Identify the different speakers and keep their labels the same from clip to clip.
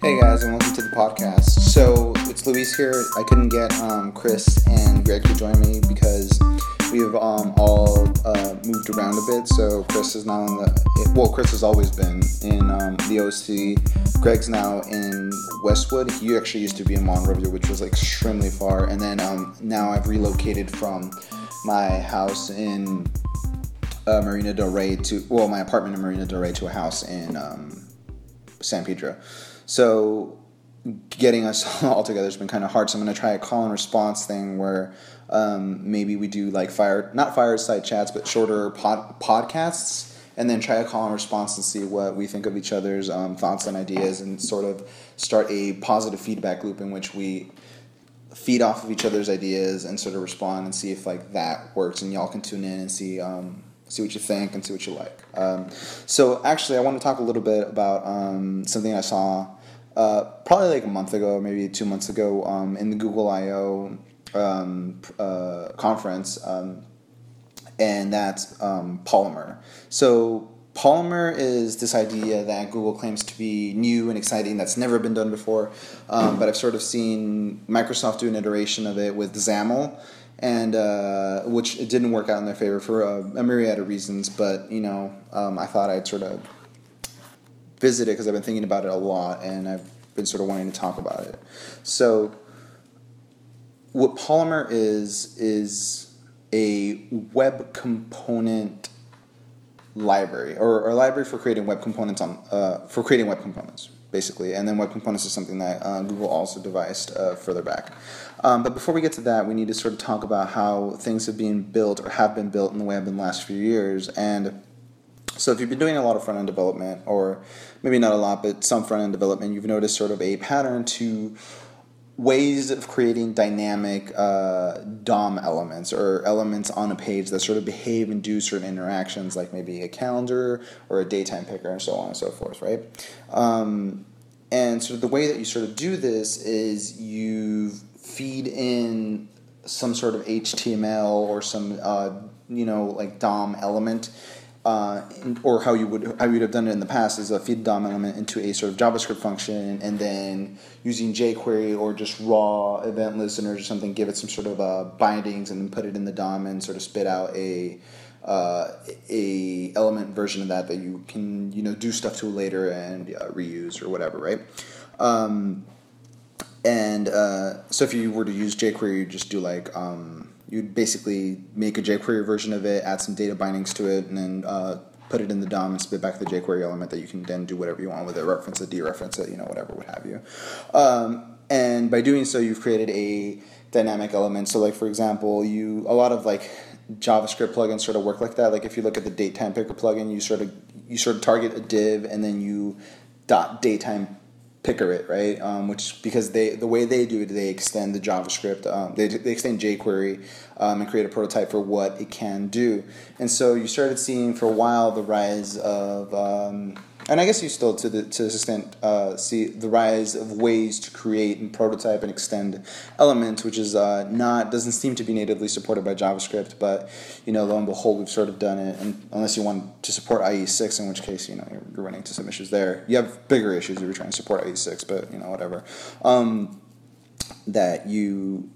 Speaker 1: Hey guys, and welcome to the podcast. So it's Luis here. I couldn't get um, Chris and Greg to join me because we've um, all uh, moved around a bit. So Chris is now in the well, Chris has always been in um, the OC. Greg's now in Westwood. He actually used to be in Monrovia, which was like extremely far. And then um, now I've relocated from my house in uh, Marina Del Rey to well, my apartment in Marina Del Rey to a house in um, San Pedro. So getting us all together has been kind of hard. So I'm going to try a call and response thing where um, maybe we do like fire, not fireside chats, but shorter pod, podcasts, and then try a call and response and see what we think of each other's um, thoughts and ideas, and sort of start a positive feedback loop in which we feed off of each other's ideas and sort of respond and see if like that works, and y'all can tune in and see. Um, see what you think and see what you like. Um, so actually, I want to talk a little bit about um, something I saw uh, probably like a month ago, maybe two months ago, um, in the Google I/O um, uh, conference, um, and that's um, Polymer. So Polymer is this idea that Google claims to be new and exciting that's never been done before, um, but I've sort of seen Microsoft do an iteration of it with XAML and uh, which it didn't work out in their favor for a, a myriad of reasons. But you know, um, I thought I'd sort of visit it because I've been thinking about it a lot, and I've been sort of wanting to talk about it. So, what Polymer is is a web component library or, or a library for creating web components on uh, for creating web components basically. And then web components is something that uh, google also devised uh, further back. Um, but before we get to that we need to sort of talk about how things have been built or have been built in the web in the last few years. And so if you've been doing a lot of front end development, or maybe not a lot, but some front end development, you've noticed sort of a pattern to ways of creating dynamic uh, DOM elements or elements on a page that sort of behave and do certain interactions, like maybe a calendar or a datetime picker, and so on and so forth, right? Um, and sort of the way that you sort of do this is you feed in some sort of HTML or some uh, you know like DOM element uh, or how you would how you'd have done it in the past is a feed DOM element into a sort of JavaScript function, and then using jQuery or just raw event listeners or something, give it some sort of uh, bindings, and then put it in the DOM and sort of spit out a uh, a element version of that that you can you know do stuff to later and uh, reuse or whatever, right? Um, and uh, so if you were to use jQuery, you just do like um, you'd basically make a jQuery version of it, add some data bindings to it, and then uh, put it in the DOM and spit back the jQuery element that you can then do whatever you want with it, reference it, dereference it, you know, whatever, what have you. Um, and by doing so, you've created a dynamic element. So, like for example, you a lot of like JavaScript plugins sort of work like that. Like if you look at the date time picker plugin, you sort of you sort of target a div and then you dot datetime picker it, right? Um, which because they the way they do it, they extend the JavaScript, um, they, they extend jQuery um, and create a prototype for what it can do. And so you started seeing for a while the rise of um, and I guess you still, to the to this extent, uh, see the rise of ways to create and prototype and extend elements, which is uh, not doesn't seem to be natively supported by JavaScript, but you know, lo and behold, we've sort of done it. And unless you want to support IE six, in which case you know you're, you're running into some issues there. You have bigger issues if you're trying to support IE six, but you know whatever. Um, that you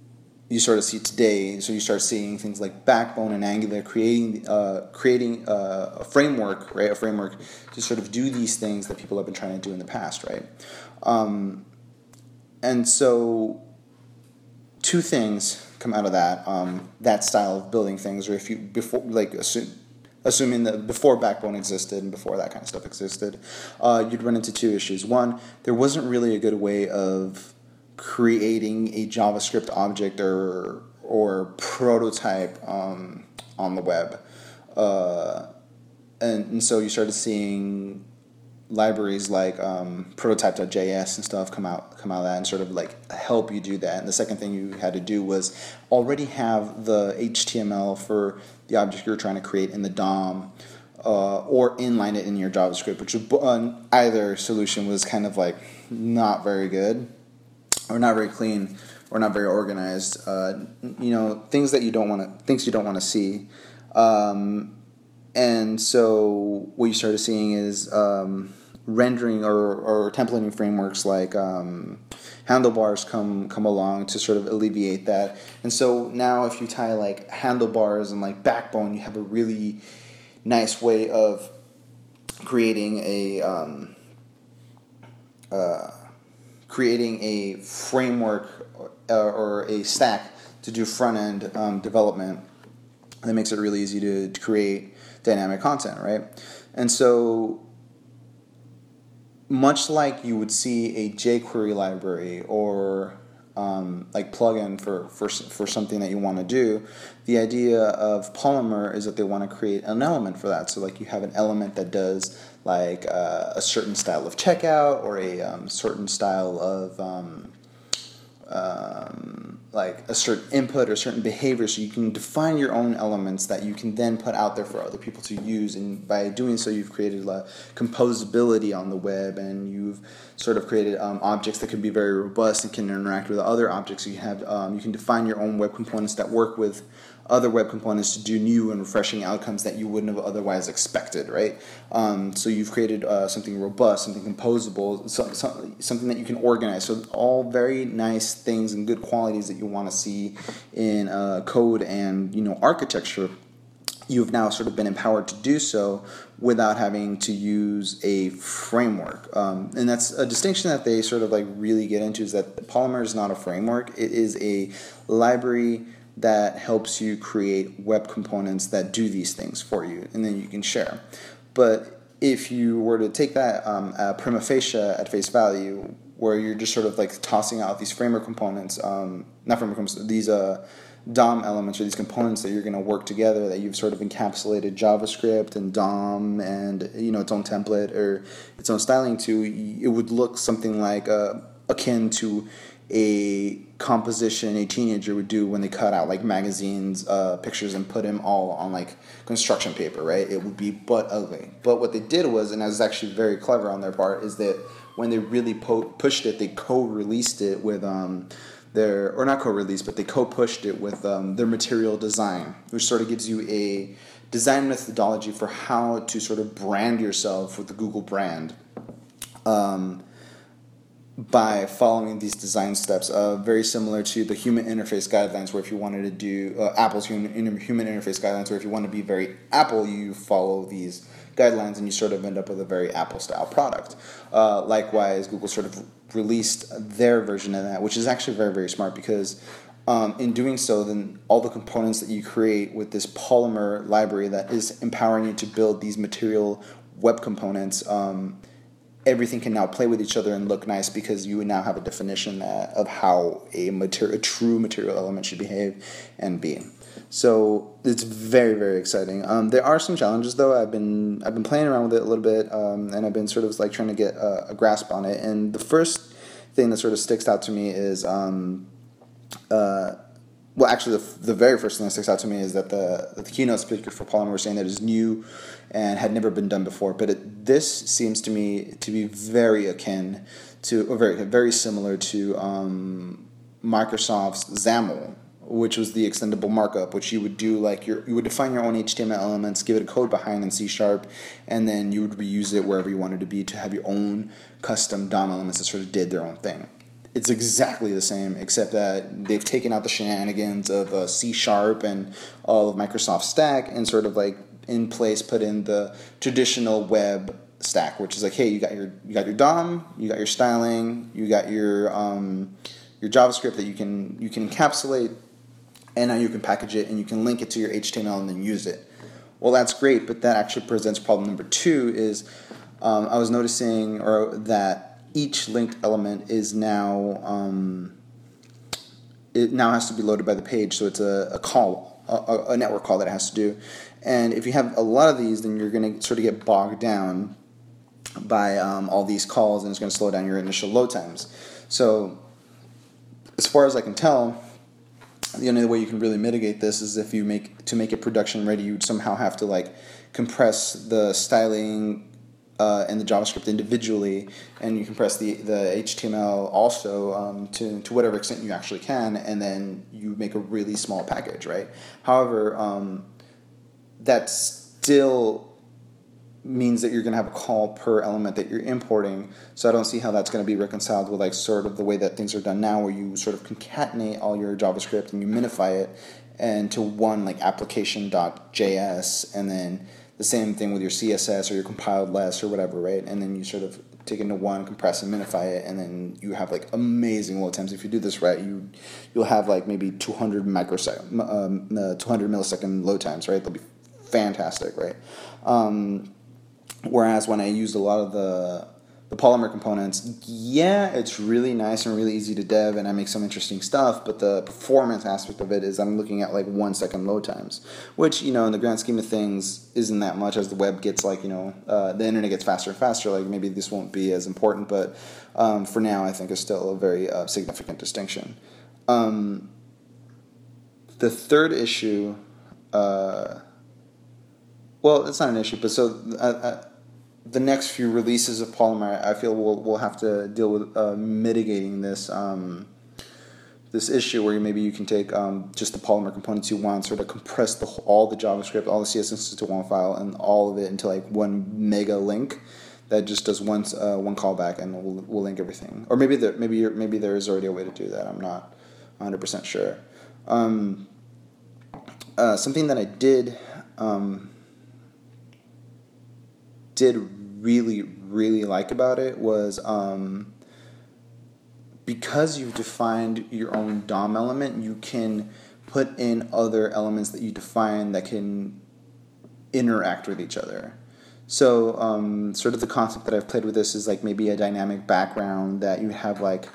Speaker 1: you sort of see today. So you start seeing things like Backbone and Angular creating uh, creating uh, a framework, right? A framework to sort of do these things that people have been trying to do in the past, right? Um, and so two things come out of that um, that style of building things, or if you before like assume. Assuming that before Backbone existed and before that kind of stuff existed, uh, you'd run into two issues. One, there wasn't really a good way of creating a JavaScript object or or prototype um, on the web, uh, and, and so you started seeing libraries like um, prototype.js and stuff come out come out of that and sort of like help you do that. And the second thing you had to do was already have the HTML for the object you're trying to create in the DOM. Uh, or inline it in your JavaScript, which uh, either solution was kind of like not very good or not very clean or not very organized. Uh, you know, things that you don't want to things you don't want to see. Um, and so what you started seeing is um, rendering or, or templating frameworks like um, handlebars come come along to sort of alleviate that. And so now if you tie like handlebars and like backbone, you have a really nice way of creating a um, uh, creating a framework or, or, a stack to do front end um, development that makes it really easy to create dynamic content, right? And so much like you would see a jQuery library or um, like plugin for, for, for something that you want to do, the idea of Polymer is that they want to create an element for that. So like you have an element that does like uh, a certain style of checkout or a um, certain style of um, um, like a certain input or certain behavior so you can define your own elements that you can then put out there for other people to use and by doing so you've created a composability on the web and you've sort of created um, objects that can be very robust and can interact with other objects you have um, you can define your own web components that work with other web components to do new and refreshing outcomes that you wouldn't have otherwise expected, right? Um, so you've created uh, something robust, something composable, so, so, something that you can organize. So all very nice things and good qualities that you want to see in uh, code and you know architecture. You've now sort of been empowered to do so without having to use a framework. Um, and that's a distinction that they sort of like really get into is that Polymer is not a framework. It is a library that helps you create web components that do these things for you, and then you can share. But if you were to take that um, prima facie at face value, where you're just sort of like tossing out these framework components, um, not framework components, these uh, DOM elements or these components that you're going to work together that you've sort of encapsulated JavaScript and DOM and you know its own template or its own styling to, it would look something like uh, akin to a composition a teenager would do when they cut out like magazines uh, pictures and put them all on like construction paper right? It would be but ugly. But what they did was and it was actually very clever on their part is that when they really po- pushed it they co-released it with um, their or not co-released but they co-pushed it with um, their material design which sort of gives you a design methodology for how to sort of brand yourself with the google brand. Um, by following these design steps, uh, very similar to the human interface guidelines, where if you wanted to do uh, Apple's human, human interface guidelines, where if you want to be very Apple, you follow these guidelines and you sort of end up with a very Apple style product. Uh, likewise, Google sort of released their version of that, which is actually very, very smart because um, in doing so, then all the components that you create with this Polymer library that is empowering you to build these material web components. Um, everything can now play with each other and look nice because you would now have a definition of how a material, a true material element should behave and be. So it's very very exciting. Um, there are some challenges though. I've been I've been playing around with it a little bit, um, and I've been sort of like trying to get a, a, grasp on it. And the first thing that sort of sticks out to me is. Um, uh, well, actually, the, the very first thing that sticks out to me is that the, the keynote speaker for Polymer was saying that it's new and had never been done before. But it, this seems to me to be very akin to, or very very similar to um, Microsoft's XAML, which was the extendable markup, which you would do like your you would define your own HTML elements, give it a code behind in C sharp, and then you would reuse it wherever you wanted to be to have your own custom DOM elements that sort of did their own thing it's exactly the same, except that they've taken out the shenanigans of uh, C sharp and all of Microsoft Stack and sort of like in place put in the traditional web stack, which is like, hey, you got your you got your DOM, you got your styling, you got your um, your JavaScript that you can you can encapsulate, and now you can package it and you can link it to your HTML and then use it. Well, that's great, but that actually presents problem number two. Is um, I was noticing or that each linked element is now um, it now has to be loaded by the page, so it's a, a call, a, a, network call that it has to do. And if you have a lot of these, then you're going to sort of get bogged down by um, all these calls, and it's going to slow down your initial load times. So, as far as I can tell, the only way you can really mitigate this is if you make to make it production ready, you somehow have to like compress the styling uh, and the JavaScript individually, and you compress the, the HTML also um, to, to whatever extent you actually can, and then you make a really small package, right? However, um, that's still means that you're going to have a call per element that you're importing. So I don't see how that's going to be reconciled with like sort of the way that things are done now, where you sort of concatenate all your JavaScript and you minify it into one like application.js, and then the same thing with your CSS or your compiled less or whatever, right? And then you sort of take it into one, compress and minify it, and then you have like amazing load times. If you do this right, you you'll have like maybe 200 microsecond, um, uh, 200 millisecond load times, right? They'll be fantastic, right? Um, whereas when I used a lot of the the polymer components, yeah, it's really nice and really easy to dev, and I make some interesting stuff. But the performance aspect of it is I'm looking at like one second load times, which you know in the grand scheme of things isn't that much. As the web gets like you know uh, the internet gets faster and faster, like maybe this won't be as important, but um, for now I think is still a very uh, significant distinction. Um, the third issue. Uh, well, it's not an issue, but so uh, uh, the next few releases of Polymer, I feel we'll we'll have to deal with uh, mitigating this um, this issue where maybe you can take um, just the Polymer components you want, sort of compress the all the JavaScript, all the CSS into one file, and all of it into like one mega link that just does one uh, one callback, and we'll, we'll link everything. Or maybe there maybe maybe there is already a way to do that. I'm not 100 percent sure. Um, uh, something that I did. Um, did really really like about it was um, because you've defined your own DOM element, you can put in other elements that you define that can interact with each other. So, um, sort of the concept that I've played with this is like maybe a dynamic background that you have like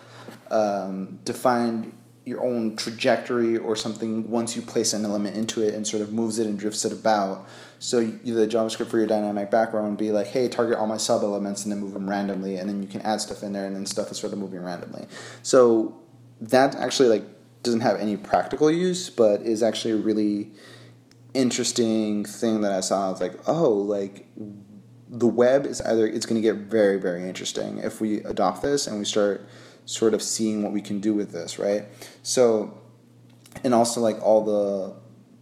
Speaker 1: um, defined your own trajectory or something once you place an element into it and sort of moves it and drifts it about. So you, the JavaScript for your dynamic background would be like, hey, target all my sub elements and then move them randomly, and then you can add stuff in there, and then stuff is sort of moving randomly. So that actually like doesn't have any practical use, but is actually a really interesting thing that I saw. It's like, oh, like the web is either it's going to get very very interesting if we adopt this and we start sort of seeing what we can do with this, right? So, and also like all the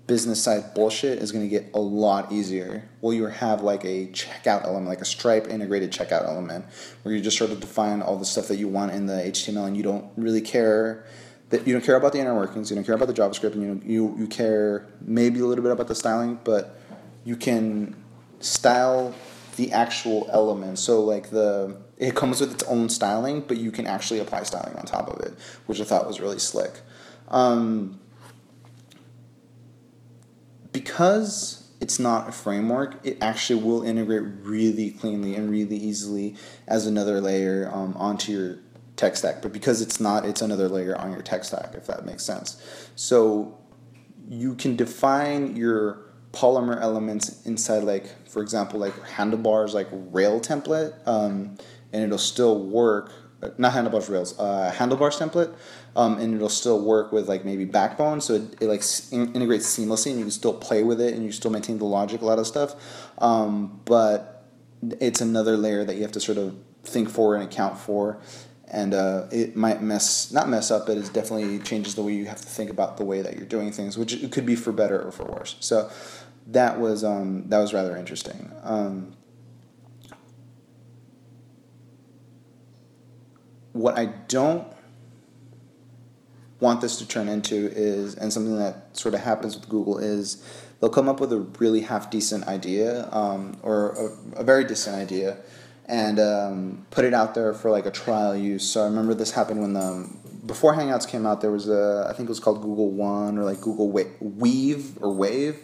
Speaker 1: business side bullshit is going to get a lot easier. Will you have like a checkout element, like a Stripe integrated checkout element, where you just sort of define all the stuff that you want in the HTML, and you don't really care that you don't care about the inner workings, you don't care about the JavaScript, and you you you care maybe a little bit about the styling, but you can style the actual element. So like the it comes with its own styling, but you can actually apply styling on top of it, which I thought was really slick. Um, because it's not a framework, it actually will integrate really cleanly and really easily as another layer um, onto your tech stack. But because it's not, it's another layer on your tech stack, if that makes sense. So you can define your polymer elements inside, like, for example, like handlebars, like Rail template. Um, and it'll still work. Not handlebars rails, uh, handlebars template, um, and it'll still work with like maybe Backbone, so it, it like in- integrates seamlessly, and you can still play with it, and you still maintain the logic, a lot of stuff. Um, but it's another layer that you have to sort of think for and account for, and uh, it might mess not mess up, but it definitely changes the way you have to think about the way that you're doing things, which it could be for better or for worse. So that was um, that was rather interesting. Um, what I don't want this to turn into is, and something that sort of happens with Google is they'll come up with a really half decent idea um, or a, a, very decent idea and um, put it out there for like a trial use. So I remember this happened when the before Hangouts came out. There was a I think it was called Google One or like Google Weave or Wave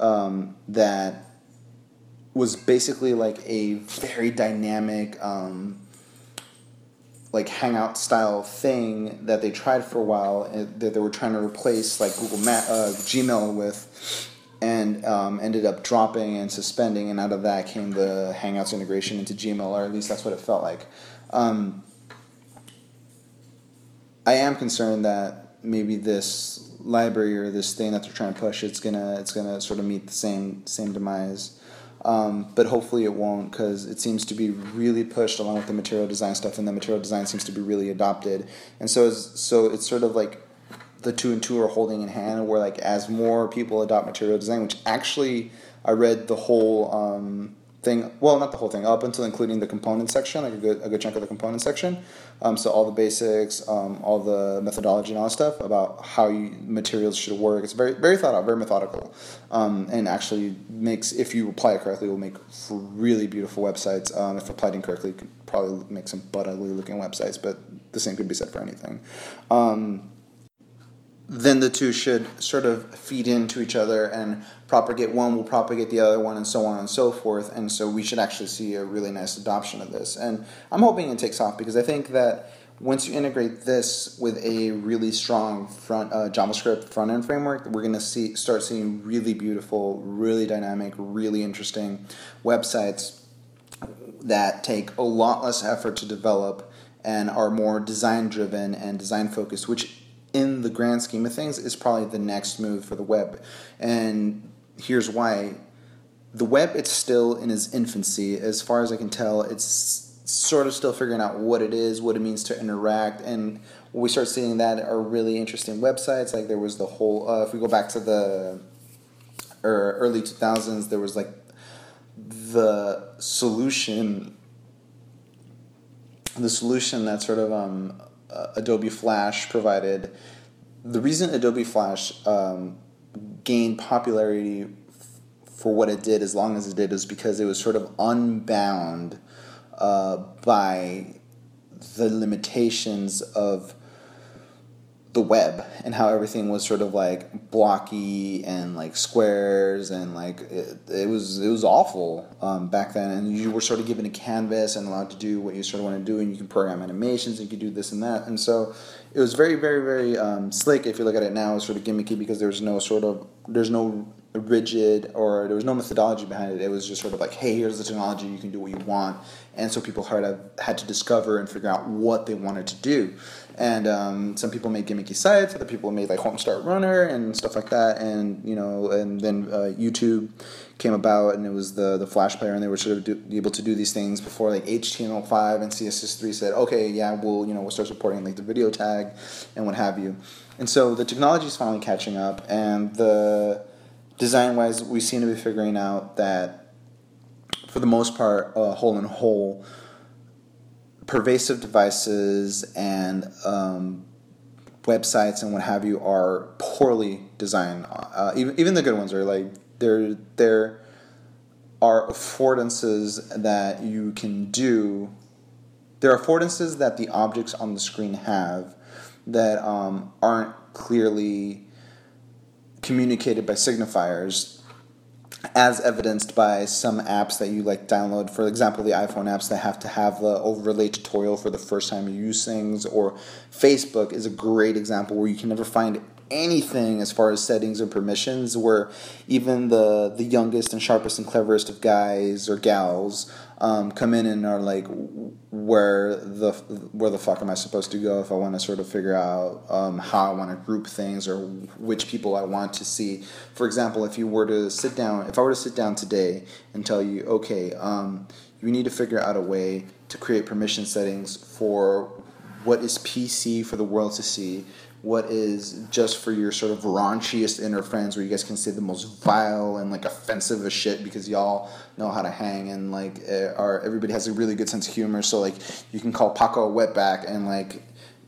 Speaker 1: um, that was basically like a very dynamic. Um, like hangout style thing that they tried for a while uh, that they were trying to replace like Google Ma- uh, Gmail with and um, ended up dropping and suspending and out of that came the Hangouts integration into Gmail or at least that's what it felt like. Um, I am concerned that maybe this library or this thing that they're trying to push it's gonna it's gonna sort of meet the same same demise. Um, but hopefully it won't because it seems to be really pushed along with the material design stuff, and the material design seems to be really adopted. And so, it's, so it's sort of like the two and two are holding in hand, where like as more people adopt material design, which actually I read the whole um, thing. Well, not the whole thing, up until including the component section, like a good a good chunk of the component section. Um, so all the basics, um, all the methodology and all that stuff about how you, materials should work. It's very very thought out, very methodical, um, and actually makes if you apply it correctly, will make really beautiful websites. Um, if applied incorrectly, it could probably make some butt ugly looking websites. But the same could be said for anything. Then the two should sort of feed into each other and propagate one will propagate the other one and so on and so forth. And so we should actually see a really nice adoption of this. And i'm hoping it takes off because i think that once you integrate this with a really strong front uh, javascript front end framework we're going to see start seeing really beautiful really dynamic really interesting websites that take a lot less effort to develop and are more design driven and design focused which in the grand scheme of things, is probably the next move for the web. And here's why the web, it's still in its infancy. As far as I can tell, it's sort of still figuring out what it is, what it means to interact. And we start seeing that are really interesting websites. Like there was the whole, uh, if we go back to the er, early 2000s, there was like the solution the solution that sort of um, uh, Adobe Flash provided. The reason Adobe Flash um, gained popularity f- for what it did as long as it did is because it was sort of unbound uh, by the limitations of the web and how everything was sort of like blocky and like squares and like it, it was it was awful um, back then. And you were sort of given a canvas and allowed to do what you sort of want to do and you can program animations and you can do this and that. And so it was very very very um, slick if you look at it now it's sort of gimmicky because there's no sort of there's no rigid or there was no methodology behind it. It was just sort of like hey here's the technology you can do what you want. And so people had, had to discover and figure out what they wanted to do. And um, some people made gimmicky sites other people made like Homestar Runner and stuff like that. And you know and then uh, youtube came about and it was the the flash player and they were sort of do, able to do these things before like html5 and css3 said okay yeah we'll you know we'll start supporting like the video tag and what have you. And so the technology is finally catching up and the design wise we seem to be figuring out that for the most part uh, whole and whole pervasive devices and um, websites and what have you are poorly designed. Uh, even even the good ones are like there there are affordances that you can do. There are affordances that the objects on the screen have that um, aren't clearly communicated by signifiers as evidenced by some apps that you like download. For example the iphone apps that have to have the overlay tutorial for the first time you use things or facebook is a great example where you can never find anything as far as settings and permissions where even the the youngest and sharpest and cleverest of guys or gals um, come in and are like where the where the fuck am I supposed to go if I want to sort of figure out um, how I want to group things or which people I want to see? For example if you were to sit down if I were to sit down today and tell you okay um, you need to figure out a way to create permission settings for what is PC for the world to see what is just for your sort of raunchiest inner friends where you guys can say the most vile and like offensive as shit because y'all know how to hang and like are everybody has a really good sense of humor. So like you can call Paco a wetback and like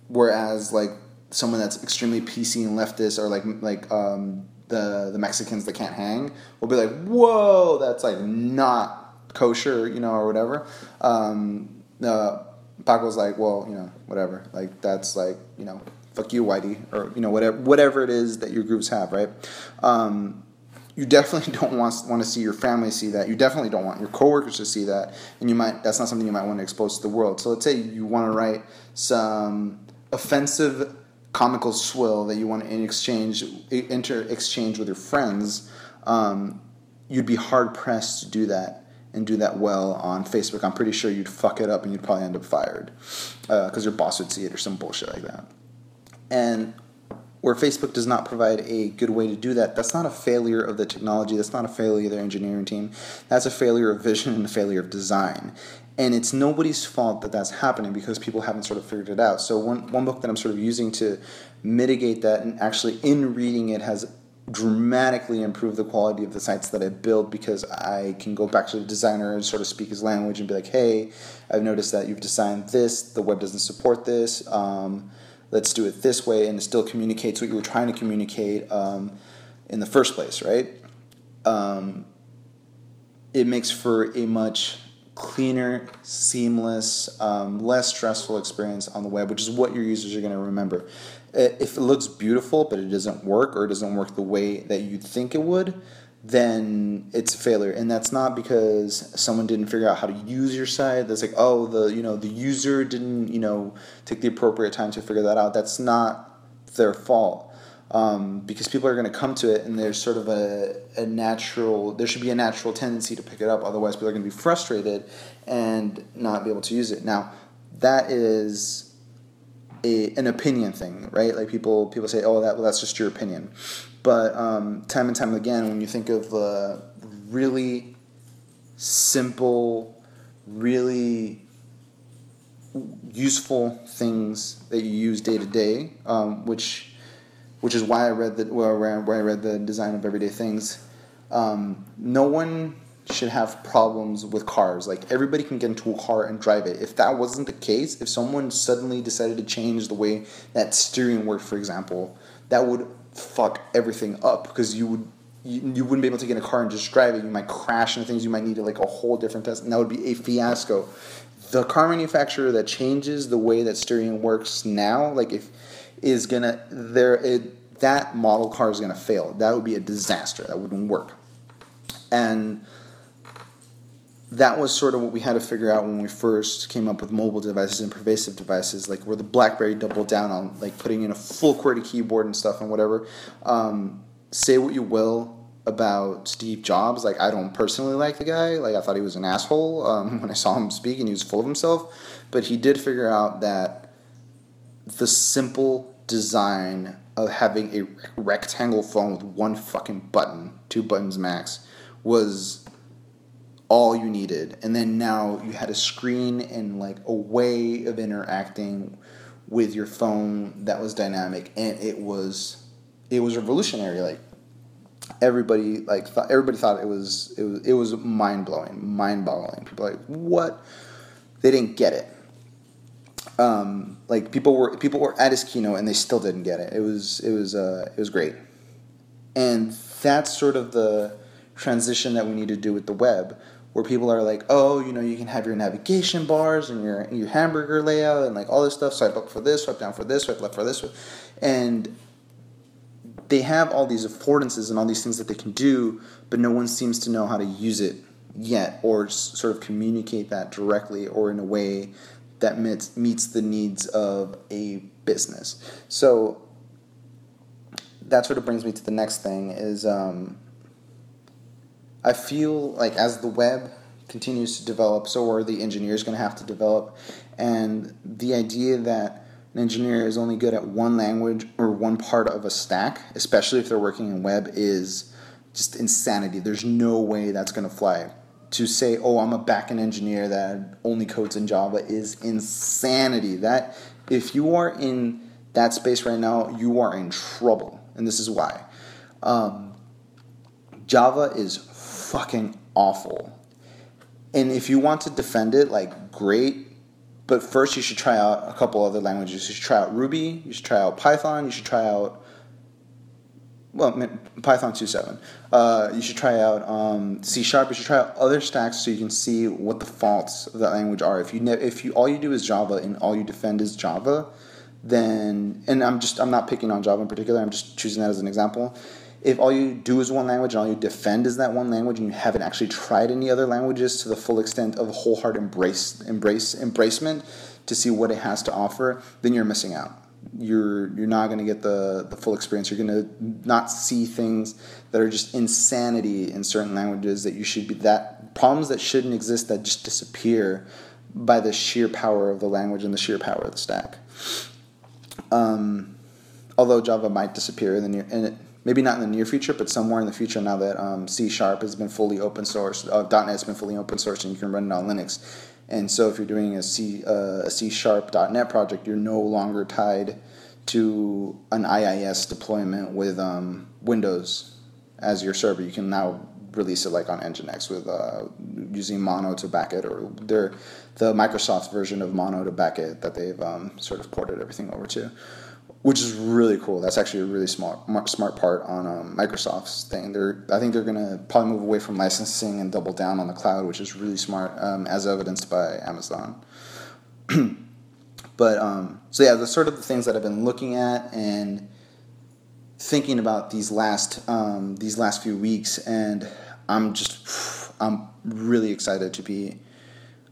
Speaker 1: whereas like someone that's extremely PC and leftist or like like um, the the Mexicans that can't hang will be like whoa that's like not kosher you know or whatever. Um, uh, Paco's like well you know whatever. Like that's like you know fuck you, Whitey, or you know whatever whatever it is that your groups have, right? Um, you definitely don't want want to see your family see that. You definitely don't want your coworkers to see that, and you might that's not something you might want to expose to the world. So let's say you want to write some offensive comical swill that you want to in exchange inter exchange with your friends. Um, you'd be hard pressed to do that and do that well on Facebook. I'm pretty sure you'd fuck it up and you'd probably end up fired because uh, your boss would see it or some bullshit like that. And where Facebook does not provide a good way to do that, that's not a failure of the technology, that's not a failure of their engineering team, that's a failure of vision and a failure of design. And it's nobody's fault that that's happening because people haven't sort of figured it out. So, one, one book that I'm sort of using to mitigate that, and actually in reading it, has dramatically improved the quality of the sites that I build because I can go back to the designer and sort of speak his language and be like, hey, I've noticed that you've designed this, the web doesn't support this. Um, let's do it this way, and it still communicates what you were trying to communicate um, in the first place, right? Um, it makes for a much cleaner, seamless, um, less stressful experience on the web, which is what your users are going to remember. If it looks beautiful but it doesn't work or it doesn't work the way that you think it would, then it's a failure. And that's not because someone didn't figure out how to use your site. That's like oh the you know the user didn't you know take the appropriate time to figure that out. That's not their fault um, because people are going to come to it and there's sort of a, a natural there should be a natural tendency to pick it up. Otherwise people are going to be frustrated and not be able to use it. Now that is a, an opinion thing right? Like people people say oh that well that's just your opinion but um, time and time again when you think of uh, really simple really useful things that you use day to day um, which which is why I read the well, where I read the design of everyday things. Um, no one should have problems with cars. Like everybody can get into a car and drive it. If that wasn't the case, if someone suddenly decided to change the way that steering worked, for example, that would fuck everything up because you would you, you wouldn't be able to get in a car and just drive it. You might crash into things. You might need like a whole different test, and that would be a fiasco. The car manufacturer that changes the way that steering works now, like if is gonna there it, that model car is gonna fail. That would be a disaster. That wouldn't work. And that was sort of what we had to figure out when we first came up with mobile devices and pervasive devices, like where the BlackBerry doubled down on like putting in a full QWERTY keyboard and stuff and whatever. Um, say what you will about Steve Jobs. Like I don't personally like the guy. Like I thought he was an asshole um, when I saw him speak and he was full of himself. But he did figure out that the simple design of having a rectangle phone with one fucking button, two buttons max, was all you needed. And then now you had a screen and like a way of interacting with your phone that was dynamic and it was it was revolutionary. Like everybody like thought, everybody thought it was it was it was mind blowing mind boggling people like what? They didn't get it. Um, like people were people were at his keynote and they still didn't get it. It was it was uh, it was great, and that's sort of the transition that we need to do with the web, where people are like, oh, you know, you can have your navigation bars and your your hamburger layout and like all this stuff. Swipe up for this, swipe down for this, swipe left for this, and they have all these affordances and all these things that they can do, but no one seems to know how to use it yet or sort of communicate that directly or in a way that meets, meets the needs of a business. So that sort of brings me to the next thing is um, I feel like as the web continues to develop, so are the engineers going to have to develop. And the idea that an engineer is only good at one language or one part of a stack, especially if they're working in web, is just insanity. There's no way that's going to fly to say, "Oh, I'm a backend engineer that only codes in Java" is insanity. That if you are in that space right now, you are in trouble, and this is why. Um, Java is fucking awful, and if you want to defend it, like great. But first, you should try out a couple other languages. You should try out Ruby. You should try out Python. You should try out well, Python 2.7. Uh, you should try out um, C Sharp. You should try out other stacks so you can see what the faults of that language are. If you ne- if you all you do is Java and all you defend is Java, then and I'm just I'm not picking on Java in particular. I'm just choosing that as an example. If all you do is one language and all you defend is that one language, and you haven't actually tried any other languages to the full extent of wholehearted embrace embrace embracement to see what it has to offer, then you're missing out you're you're not going to get the the full experience. You're going to not see things that are just insanity in certain languages that you should be that problems that shouldn't exist that just disappear by the sheer power of the language and the sheer power of the stack. Um, although Java might disappear in the near, in it, maybe not in the near future, but somewhere in the future now that um, C Sharp has been fully open source, uh, .NET has been fully open source, and you can run it on Linux and so if you're doing a C uh, a C sharp .NET project, you're no longer tied to an IIS deployment with um, Windows as your server. You can now release it like on Nginx with uh, using Mono to back it, or they're the Microsoft version of Mono to back it that they've um, sort of ported everything over to, which is really cool. That's actually a really smart smart part on um, Microsoft's thing. They're I think they're gonna probably move away from licensing and double down on the cloud, which is really smart, um, as evidenced by Amazon. but um, so yeah, the sort of the things that I've been looking at and thinking about these last um, these last few weeks, and I'm just I'm really excited to be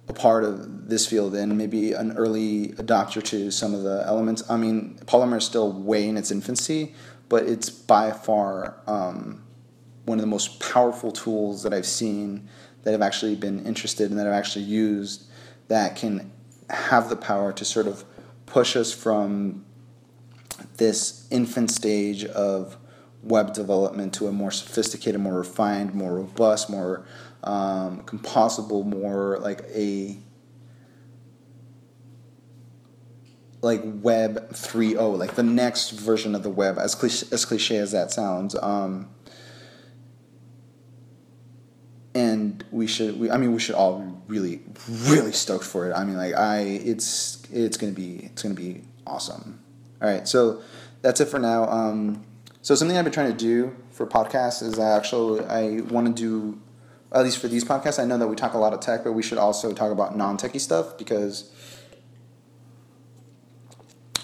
Speaker 1: a part of this field and maybe an early adopter to some of the elements. I mean, Polymer is still way in its infancy, but it's by far um, one of the most powerful tools that I've seen that have actually been interested and that I've actually used that can have the power to sort of push us from this infant stage of web development to a more sophisticated, more refined, more robust, more um, composable, more like a like web 3.0 like the next version of the web as cliche, as cliche as that sounds um, and we should we, i mean we should all be really really stoked for it. I mean like i it's it's gonna be it's gonna be awesome. All right so that's it for now. Um, so something i've been trying to do for podcasts is i actually i want to do at least for these podcasts i know that we talk a lot of tech but we should also talk about non-techy stuff because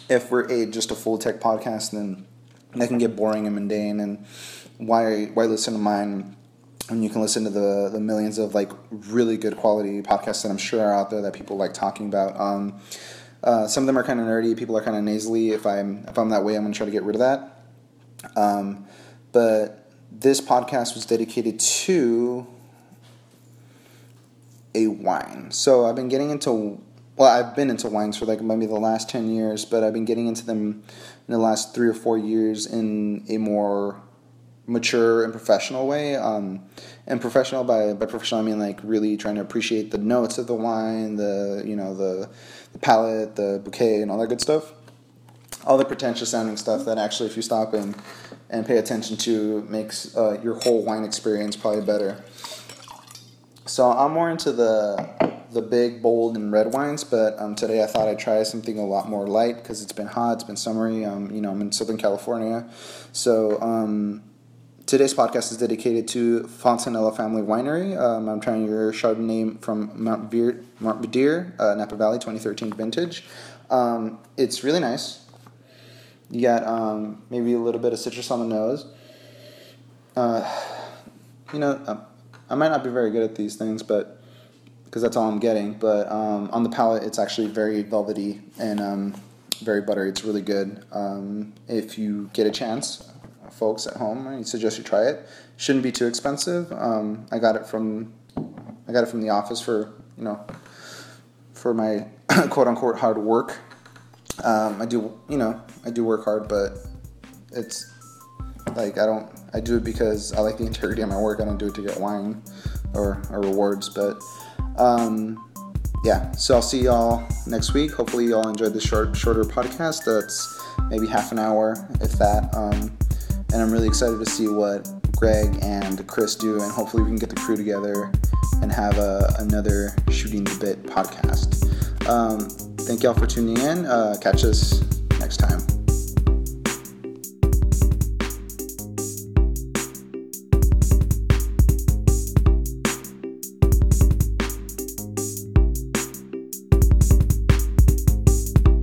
Speaker 1: if we're a just a full tech podcast then that can get boring and mundane and why why listen to mine when you can listen to the the millions of like really good quality podcasts that I'm sure are out there that people like talking about. Um, uh, some of them are kind of nerdy. People are kind of nasally. If I'm if I'm that way, I'm gonna try to get rid of that. Um, but this podcast was dedicated to a wine. So I've been getting into well, I've been into wines for like maybe the last ten years, but I've been getting into them in the last three or four years in a more mature and professional way. Um, and professional by by professional I mean like really trying to appreciate the notes of the wine, the you know the the palate, the bouquet, and all that good stuff. All the pretentious sounding stuff that actually, if you stop and and pay attention to, makes uh, your whole wine experience probably better. So I'm more into the the big, bold, and red wines, but um, today I thought I'd try something a lot more light because it's been hot, it's been summery. Um, you know, I'm in Southern California, so um, Today's podcast is dedicated to Fontanella Family Winery. Um, I'm trying your Chardonnay from Mount Veer, Mount Veeder, uh, Napa Valley, 2013 vintage. Um, it's really nice. You got um, maybe a little bit of citrus on the nose. Uh, you know, um, I might not be very good at these things, but because that's all I'm getting. But um, on the palate, it's actually very velvety and um, very buttery. It's really good. if you get a chance, folks at home, I suggest you try it. Shouldn't be too expensive. Um, I got it from I got it from the office for you know for my quote unquote hard work. Um, I do you know I do work hard, but it's like I don't I do it because I like the integrity of my work. I don't do it to get wine or, or rewards, but. Um, yeah, so I'll see y'all next week. Hopefully, y'all enjoyed the short, shorter podcast. That's maybe half an hour, if that. Um, and I'm really excited to see what Greg and Chris do, and hopefully we can get the crew together and have a, another Shooting the Bit podcast. Um, thank y'all for tuning in. Uh, catch us next time.